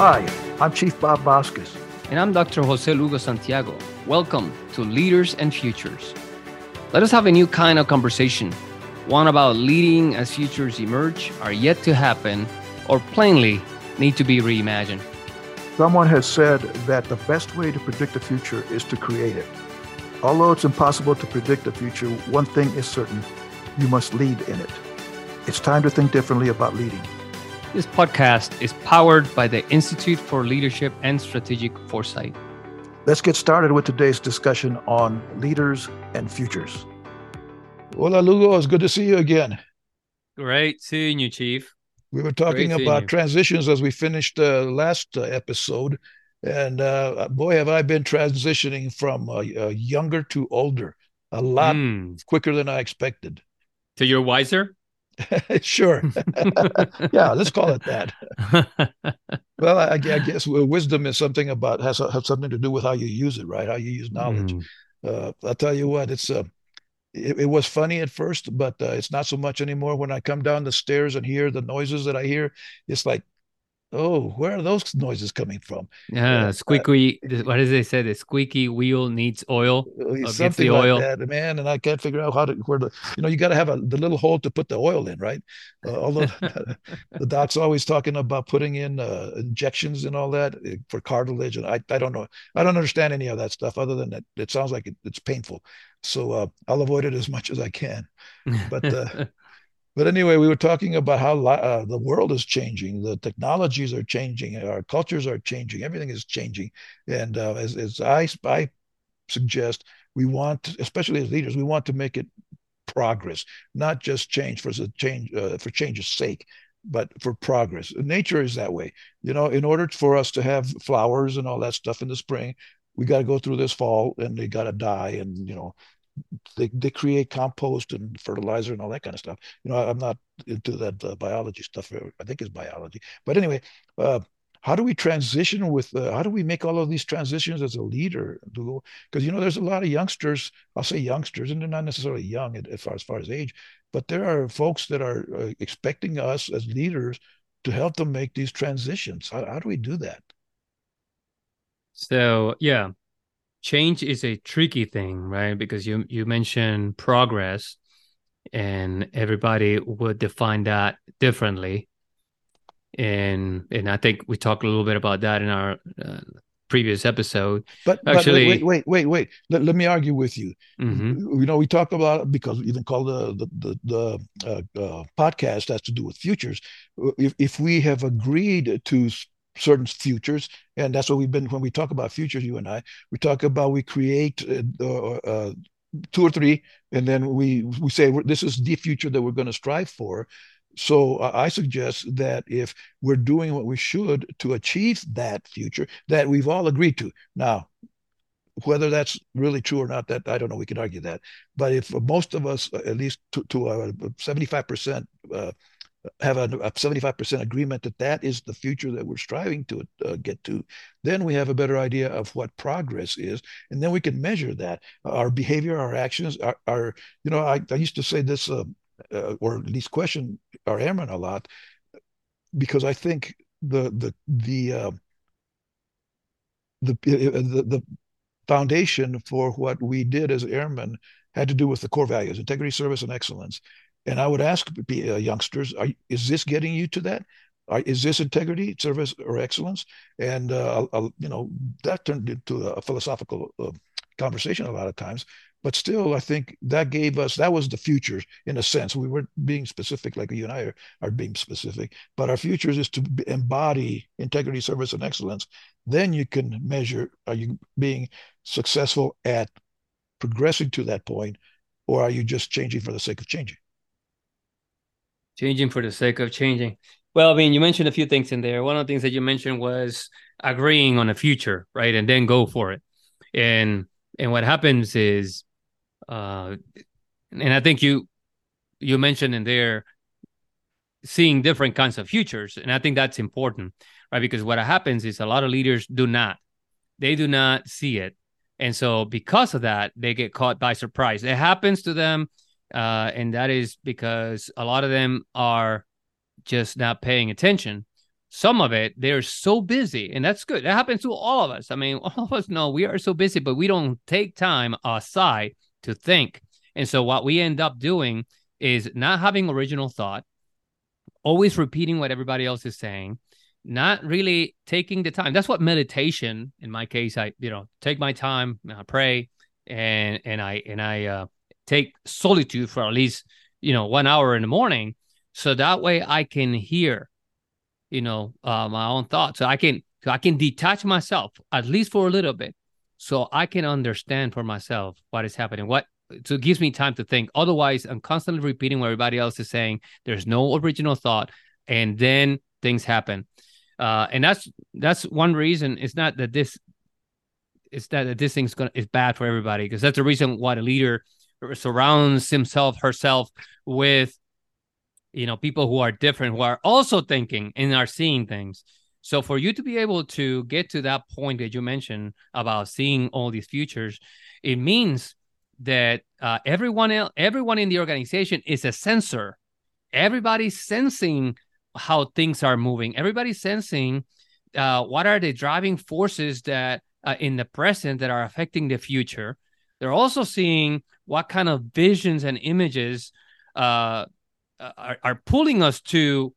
Hi, I'm Chief Bob Vasquez. And I'm Dr. Jose Lugo Santiago. Welcome to Leaders and Futures. Let us have a new kind of conversation, one about leading as futures emerge, are yet to happen, or plainly need to be reimagined. Someone has said that the best way to predict the future is to create it. Although it's impossible to predict the future, one thing is certain you must lead in it. It's time to think differently about leading. This podcast is powered by the Institute for Leadership and Strategic Foresight. Let's get started with today's discussion on leaders and futures. Hola, Lugo. It's good to see you again. Great seeing you, Chief. We were talking about transitions as we finished the uh, last uh, episode. And uh, boy, have I been transitioning from uh, younger to older a lot mm. quicker than I expected. So you're wiser? sure. yeah, let's call it that. well, I, I, guess wisdom is something about has, has something to do with how you use it, right? How you use knowledge. Mm. Uh, I'll tell you what, it's uh, it, it was funny at first, but uh, it's not so much anymore. When I come down the stairs and hear the noises that I hear, it's like oh, where are those noises coming from? Yeah, uh, squeaky. Uh, what does they say? The squeaky wheel needs oil. Uh, something the oil. like that, man. And I can't figure out how to where the you know you got to have a the little hole to put the oil in, right? Uh, although the doc's always talking about putting in uh, injections and all that uh, for cartilage, and I I don't know. I don't understand any of that stuff other than that it sounds like it, it's painful. So I'll avoid it as much as I can. But but anyway, we were talking about how uh, the world is changing, the technologies are changing, our cultures are changing, everything is changing. And uh, as, as I, I suggest, we want, especially as leaders, we want to make it progress, not just change for change uh, for change's sake, but for progress. Nature is that way. You know, in order for us to have flowers and all that stuff in the spring, we got to go through this fall and they got to die and you know they, they create compost and fertilizer and all that kind of stuff. You know, I'm not into that uh, biology stuff. I think it's biology, but anyway, uh, how do we transition with? Uh, how do we make all of these transitions as a leader? Because you know, there's a lot of youngsters. I'll say youngsters, and they're not necessarily young as far as far as age, but there are folks that are uh, expecting us as leaders to help them make these transitions. How, how do we do that? So yeah, change is a tricky thing, right? Because you you mentioned progress, and everybody would define that differently. And and I think we talked a little bit about that in our uh, previous episode. But actually, but wait, wait, wait, wait. Let, let me argue with you. Mm-hmm. You know, we talk about it because we even call the the the, the uh, uh, podcast has to do with futures. If if we have agreed to certain futures and that's what we've been when we talk about futures you and i we talk about we create uh, uh, two or three and then we we say this is the future that we're going to strive for. So uh, i suggest that if we're doing what we should to achieve that future that we've all agreed to. Now whether that's really true or not that i don't know we can argue that. But if most of us at least to, to a 75% uh, have a, a 75% agreement that that is the future that we're striving to uh, get to, then we have a better idea of what progress is. And then we can measure that. Our behavior, our actions, our, our you know, I, I used to say this, uh, uh, or at least question our airmen a lot, because I think the, the, the, uh, the, uh, the, the foundation for what we did as airmen had to do with the core values integrity service and excellence and I would ask uh, youngsters, are, is this getting you to that? Are, is this integrity, service, or excellence? And uh, you know that turned into a philosophical uh, conversation a lot of times. But still, I think that gave us that was the future in a sense. We weren't being specific like you and I are, are being specific, but our futures is to embody integrity, service, and excellence. Then you can measure: are you being successful at progressing to that point, or are you just changing for the sake of changing? Changing for the sake of changing. Well, I mean, you mentioned a few things in there. One of the things that you mentioned was agreeing on a future, right? And then go for it. And and what happens is uh and I think you you mentioned in there seeing different kinds of futures. And I think that's important, right? Because what happens is a lot of leaders do not. They do not see it. And so because of that, they get caught by surprise. It happens to them uh, and that is because a lot of them are just not paying attention. Some of it they're so busy and that's good. That happens to all of us. I mean all of us know we are so busy but we don't take time aside to think. And so what we end up doing is not having original thought always repeating what everybody else is saying not really taking the time. That's what meditation in my case i you know take my time i pray and and i and i uh, take solitude for at least you know one hour in the morning. So that way i can hear you know uh, my own thoughts. So i can so i can detach myself at least for a little bit so i can understand for myself what is happening. What so it gives me time to think. Otherwise i'm constantly repeating what everybody else is saying. There's no original thought and then things happen. Uh, and that's that's one reason. It's not that this it's that, that this thing's gonna is bad for everybody because that's the reason why a leader surrounds himself herself with you know people who are different who are also thinking and are seeing things. So for you to be able to get to that point that you mentioned about seeing all these futures it means that uh, everyone else, everyone in the organization is a sensor. Everybody's sensing how things are moving. Everybody's sensing uh, what are the driving forces that uh, in the present that are affecting the future. They're also seeing what kind of visions and images uh, are, are pulling us to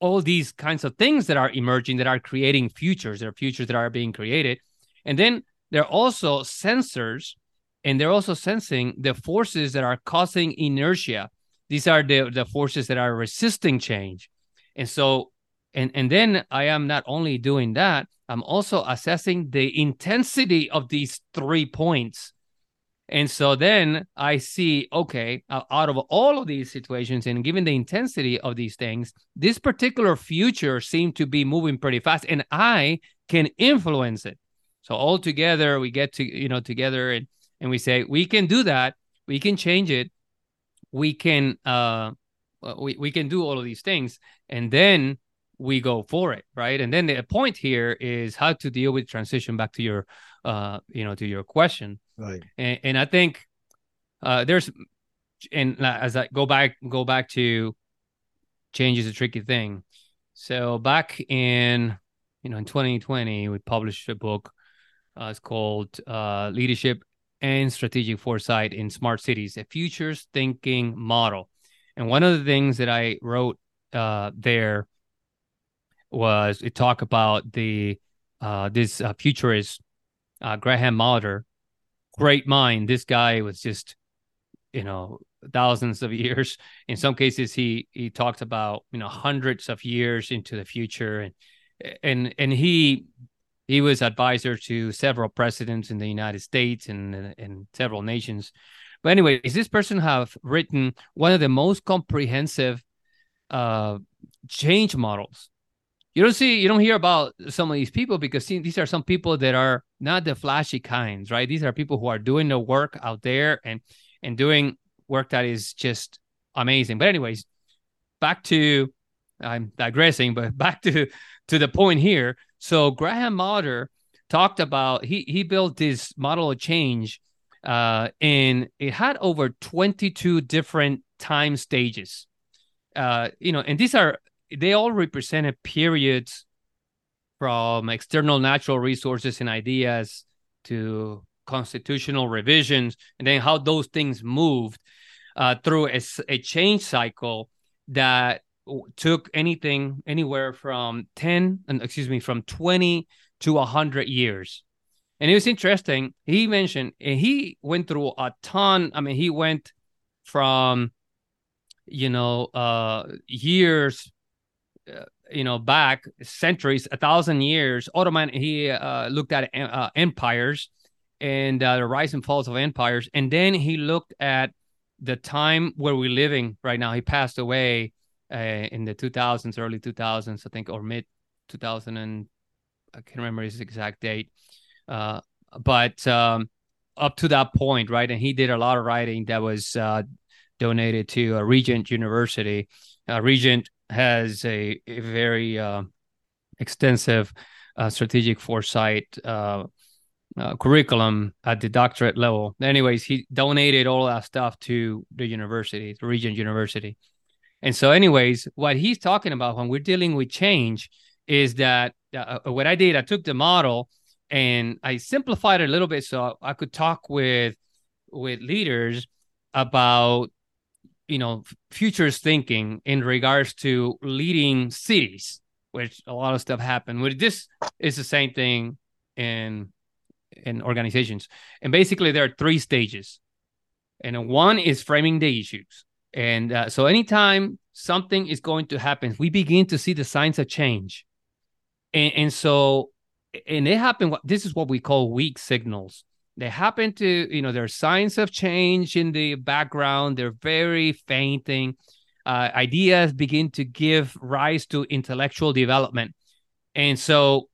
all these kinds of things that are emerging that are creating futures there are futures that are being created. And then they're also sensors and they're also sensing the forces that are causing inertia. These are the, the forces that are resisting change. And so and and then i am not only doing that i'm also assessing the intensity of these three points and so then I see, okay, out of all of these situations and given the intensity of these things, this particular future seemed to be moving pretty fast and I can influence it. So all together we get to, you know, together and, and we say, we can do that. We can change it. We can, uh, we, we can do all of these things. And then we go for it. Right. And then the point here is how to deal with transition back to your, uh, you know, to your question Right. And, and I think uh, there's, and as I go back, go back to change is a tricky thing. So back in, you know, in 2020, we published a book. Uh, it's called uh, Leadership and Strategic Foresight in Smart Cities, a futures thinking model. And one of the things that I wrote uh, there was it talk about the uh, this uh, futurist uh, Graham Molitor great mind. This guy was just, you know, thousands of years. In some cases, he he talked about you know hundreds of years into the future, and and and he he was advisor to several presidents in the United States and and several nations. But anyway, is this person have written one of the most comprehensive uh, change models you don't see you don't hear about some of these people because see, these are some people that are not the flashy kinds right? These are people who are doing the work out there and and doing work that is just amazing. But anyways back to i'm digressing but back to to the point here. So graham molitor talked about he he built this model of change uh and it had over 22 different time stages. Uh you know and these are they all represented periods from external natural resources and ideas to constitutional revisions, and then how those things moved uh, through a, a, change cycle that took anything anywhere from 10 and excuse me from 20 to 100 years. And it was interesting he mentioned and he went through a ton i mean he went from you know uh years you know back centuries a thousand years ottoman he uh, looked at uh, empires and uh, the rise and falls of empires. And then he looked at the time where we're living right now. He passed away uh, in the 2000s early 2000s i think or mid 2000 and i can't remember his exact date. Uh, but um, up to that point right and he did a lot of writing that was uh, donated to a regent university regent has a, a very uh, extensive uh, strategic foresight uh, uh, curriculum at the doctorate level. Anyways, he donated all that stuff to the university, the Regent University. And so, anyways, what he's talking about when we're dealing with change is that uh, what I did, I took the model and I simplified it a little bit so I could talk with with leaders about you know futures thinking in regards to leading cities which a lot of stuff happened. With this is the same thing in in organizations. And basically there are three stages. And one is framing the issues. And uh, so anytime something is going to happen we begin to see the signs of change. And, and so and it happened this is what we call weak signals they happen to you know there are signs of change in the background. They're very fainting. Uh, ideas begin to give rise to intellectual development. And so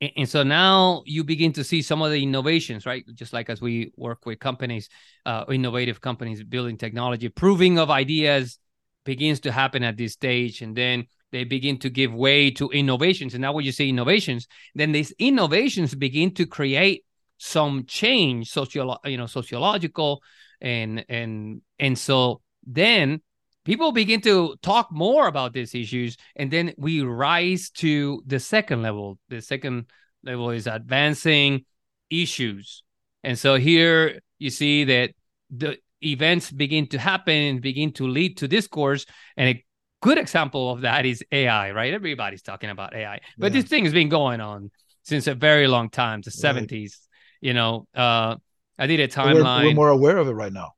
and so now you begin to see some of the innovations right? Just like as we work with companies uh, innovative companies building technology proving of ideas begins to happen at this stage. And then they begin to give way to innovations. And now when you say innovations then these innovations begin to create some change social you know sociological and and and so then people begin to talk more about these issues and then we rise to the second level. The second level is advancing issues. And so here you see that the events begin to happen and begin to lead to discourse. And a good example of that is ai right? Everybody's talking about ai but yeah. this thing has been going on since a very long time the right. 70s you know uh i did a timeline we're, we're more aware of it right now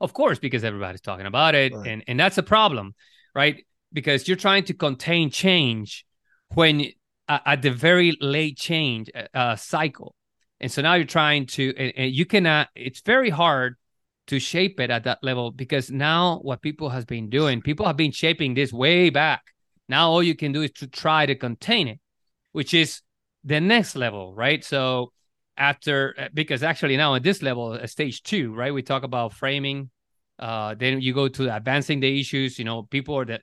of course, because everybody's talking about it, right. and and that's a problem, right? Because you're trying to contain change when uh, at the very late change uh, uh, cycle, and so now you're trying to, and, and you cannot. It's very hard to shape it at that level because now what people has been doing, people have been shaping this way back. Now all you can do is to try to contain it, which is the next level, right? So after because actually now at this level uh, stage two right we talk about framing uh then you go to advancing the issues you know people are that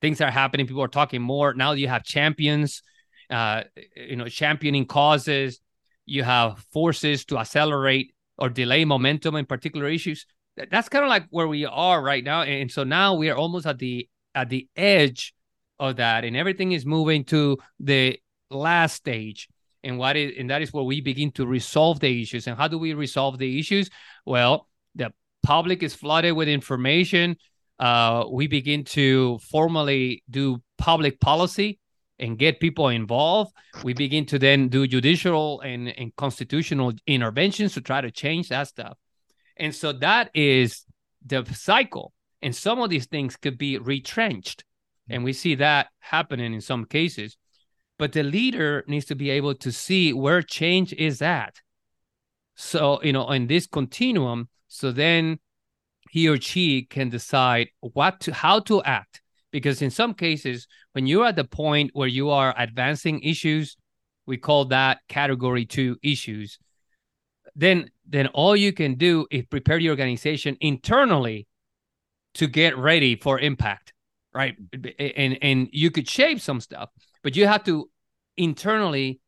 things are happening people are talking more. Now you have champions uh you know championing causes. You have forces to accelerate or delay momentum in particular issues. That's kind of like where we are right now. And so now we are almost at the at the edge of that. And everything is moving to the last stage and what is and that is where we begin to resolve the issues. And how do we resolve the issues? Well the public is flooded with information. Uh, we begin to formally do public policy and get people involved. We begin to then do judicial and, and constitutional interventions to try to change that stuff. And so that is the cycle. And some of these things could be retrenched. And we see that happening in some cases but the leader needs to be able to see where change is at. So you know in this continuum so then he or she can decide what to how to act. Because in some cases when you're at the point where you are advancing issues we call that category 2 issues then then all you can do is prepare the organization internally to get ready for impact right? And and you could shape some stuff but you have to internally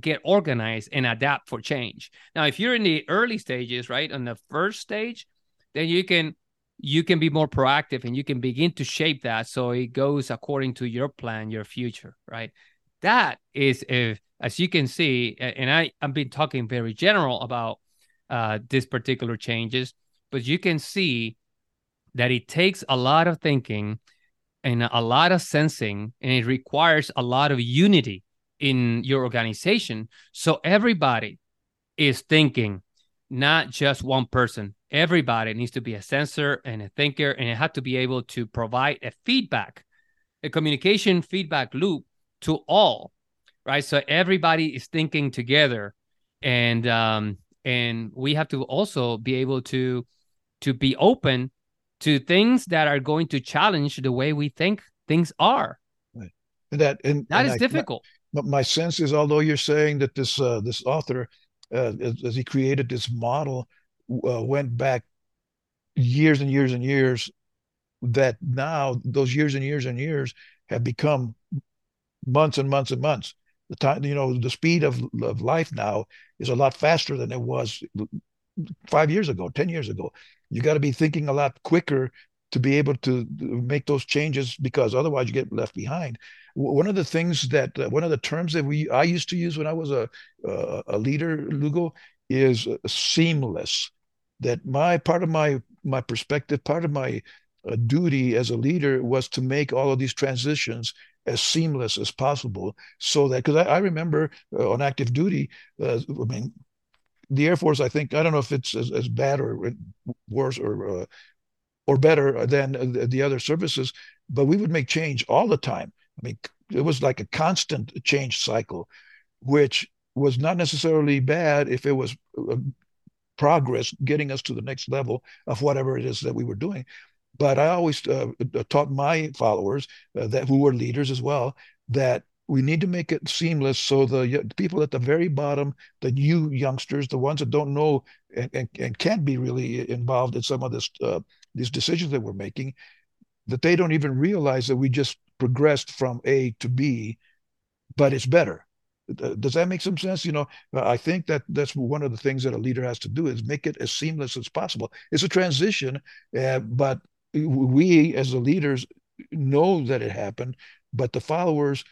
get organized and adapt for change. Now, if you're in the early stages, right, on the first stage, then you can you can be more proactive and you can begin to shape that so it goes according to your plan, your future, right? That is if as you can see, and I I've been talking very general about uh, this particular changes, but you can see that it takes a lot of thinking and a lot of sensing, and it requires a lot of unity in your organization. So everybody is thinking, not just one person. Everybody needs to be a sensor and a thinker, and it has to be able to provide a feedback, a communication feedback loop to all, right? So everybody is thinking together, and um, and we have to also be able to to be open to things that are going to challenge the way we think things are. Right. And that and that and is I, difficult. But my sense is, although you're saying that this uh, this author, uh, as, as, he created this model, uh, went back years and years and years, that now those years and years and years have become months and months and months. The time, you know, the speed of, of life now is a lot faster than it was five years ago, ten years ago. You got to be thinking a lot quicker to be able to make those changes because otherwise you get left behind. One of the things that uh, one of the terms that we I used to use when I was a uh, a leader, Lugo, is seamless. That my part of my my perspective, part of my uh, duty as a leader was to make all of these transitions as seamless as possible so that because I, I, remember uh, on active duty uh, i mean the air force i think i don't know if it's as, as bad or worse or uh, or better than the other services but we would make change all the time. I mean it was like a constant change cycle which was not necessarily bad if it was uh, progress getting us to the next level of whatever it is that we were doing. But I always uh, uh, taught my followers uh, that who were leaders as well that we need to make it seamless so the people at the very bottom, the new youngsters, the ones that don't know and, and, and can't be really involved in some of this uh, these decisions that we're making, that they don't even realize that we just progressed from A to B, but it's better. Uh, does that make some sense? You know, I think that that's one of the things that a leader has to do is make it as seamless as possible. It's a transition, uh, but we as the leaders know that it happened, but the followers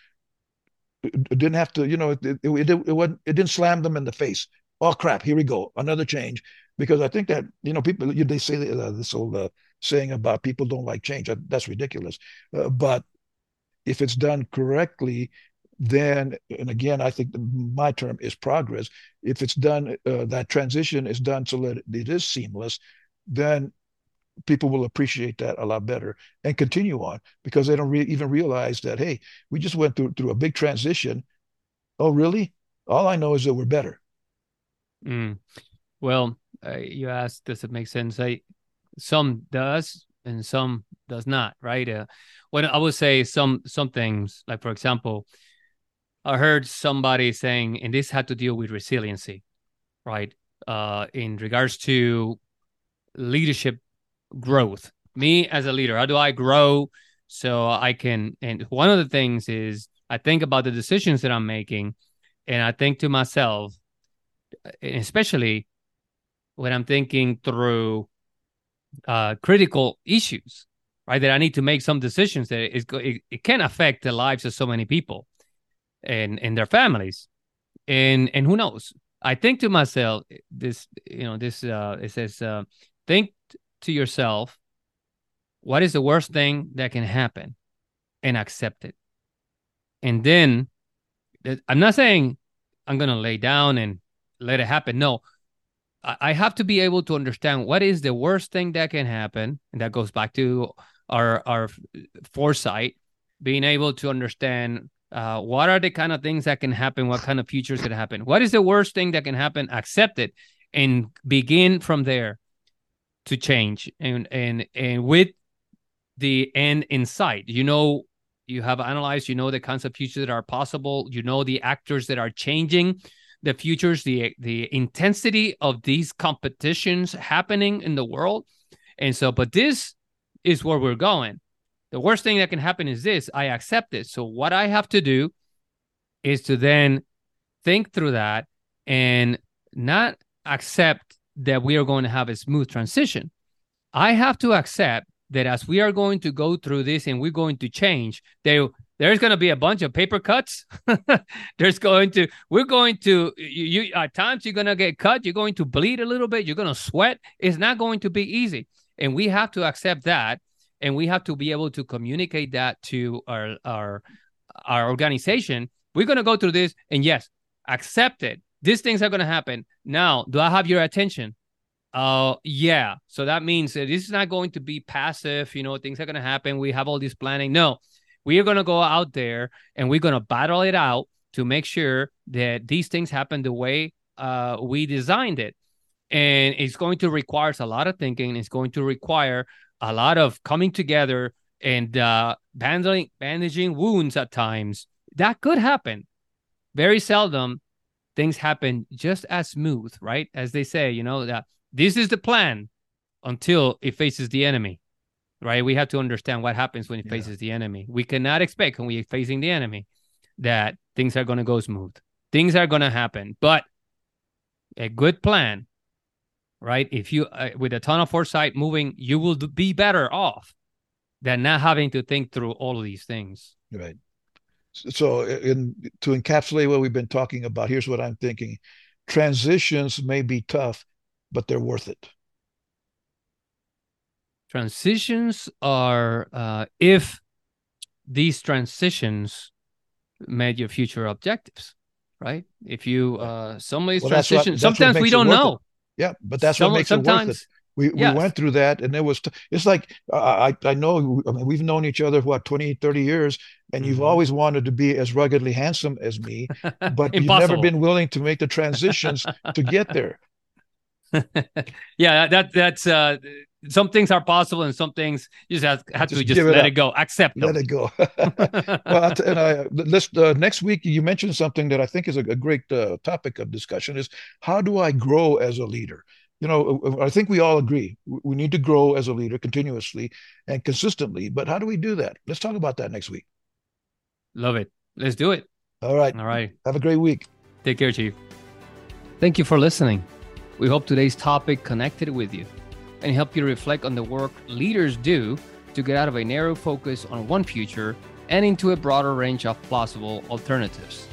didn't have to, you know, it, it, it, it, wasn't, it didn't slam them in the face. Oh crap, here we go, another change. Because I think that, you know, people, they say uh, this old uh, saying about people don't like change. That's ridiculous. Uh, but if it's done correctly, then, and again, I think my term is progress. If it's done, uh, that transition is done so that it is seamless, then people will appreciate that a lot better and continue on because they don't re- even realize that hey we just went through through a big transition. Oh really? All i know is that we're better. Mm. well uh, you asked does it make sense? I, some does and some does not right? Uh, when i would say some some things like for example i heard somebody saying and this had to deal with resiliency right? Uh in regards to leadership growth. Me as a leader, how do I grow so I can? And one of the things is I think about the decisions that I'm making, and I think to myself, especially when I'm thinking through uh, critical issues, right? That I need to make some decisions that it, it can affect the lives of so many people and and their families, and and who knows? I think to myself, this you know this uh, it says uh, think to yourself what is the worst thing that can happen and accept it. And then I'm not saying I'm going to lay down and let it happen. No, I have to be able to understand what is the worst thing that can happen. And that goes back to our, our foresight, being able to understand uh, what are the kind of things that can happen, what kind of futures can happen. What is the worst thing that can happen? Accept it and begin from there to change and and and with the end in sight. You know you have analyzed you know the kinds of futures that are possible. You know the actors that are changing the futures the the intensity of these competitions happening in the world. And so but this is where we're going. The worst thing that can happen is this. I accept it so what i have to do is to then think through that and not accept that we are going to have a smooth transition. I have to accept that as we are going to go through this and we're going to change, there there's going to be a bunch of paper cuts. there's going to we're going to you, you at times you're going to get cut. You're going to bleed a little bit. You're going to sweat. It's not going to be easy, and we have to accept that, and we have to be able to communicate that to our our our organization. We're going to go through this, and yes, accept it these things are going to happen. Now, do I have your attention? Uh, yeah. So that means that this is not going to be passive. You know, things are going to happen. We have all this planning. No, we are going to go out there and we're going to battle it out to make sure that these things happen the way uh, we designed it. And it's going to require a lot of thinking. It's going to require a lot of coming together and uh, bandaging, bandaging wounds at times. That could happen. Very seldom things happen just as smooth, right? As they say, you know, that this is the plan until it faces the enemy, right? We have to understand what happens when it yeah. faces the enemy. We cannot expect when we're facing the enemy that things are going to go smooth. Things are going to happen, but a good plan right? If you, uh, with a ton of foresight moving, you will be better off than not having to think through all of these things. Right. So, in to encapsulate what we've been talking about, here's what I'm thinking: transitions may be tough, but they're worth it. Transitions are uh, if these transitions met your future objectives, right? If you uh, some of these well, transitions, what, sometimes we don't know. It. Yeah, but that's some, what makes it worth it. We yes. we went through that, and it was. T- it's like uh, I I know. I mean, we've known each other what 20, 30 years, and mm-hmm. you've always wanted to be as ruggedly handsome as me, but you've never been willing to make the transitions to get there. yeah, that that's uh, some things are possible, and some things you just have, have just to just it let up. it go, accept. Let it go. well, and I, let's uh, next week you mentioned something that I think is a, a great uh, topic of discussion: is how do I grow as a leader? You know, uh, uh, I think we all agree we need to grow as a leader continuously and consistently. But how do we do that? Let's talk about that next week. Love it. Let's do it. All right. All right. Have a great week. Take care, Chief. Thank you for listening. We hope today's topic connected with you and helped you reflect on the work leaders do to get out of a narrow focus on one future and into a broader range of plausible alternatives.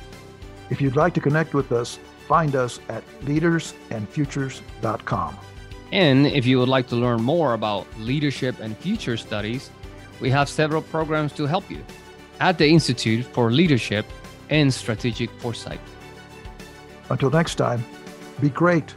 If you'd like to connect with us, find us at leadersandfutures.com. And if you would like to learn more about leadership and future studies, we have several programs to help you at the Institute for Leadership and Strategic Foresight. Until next time, be great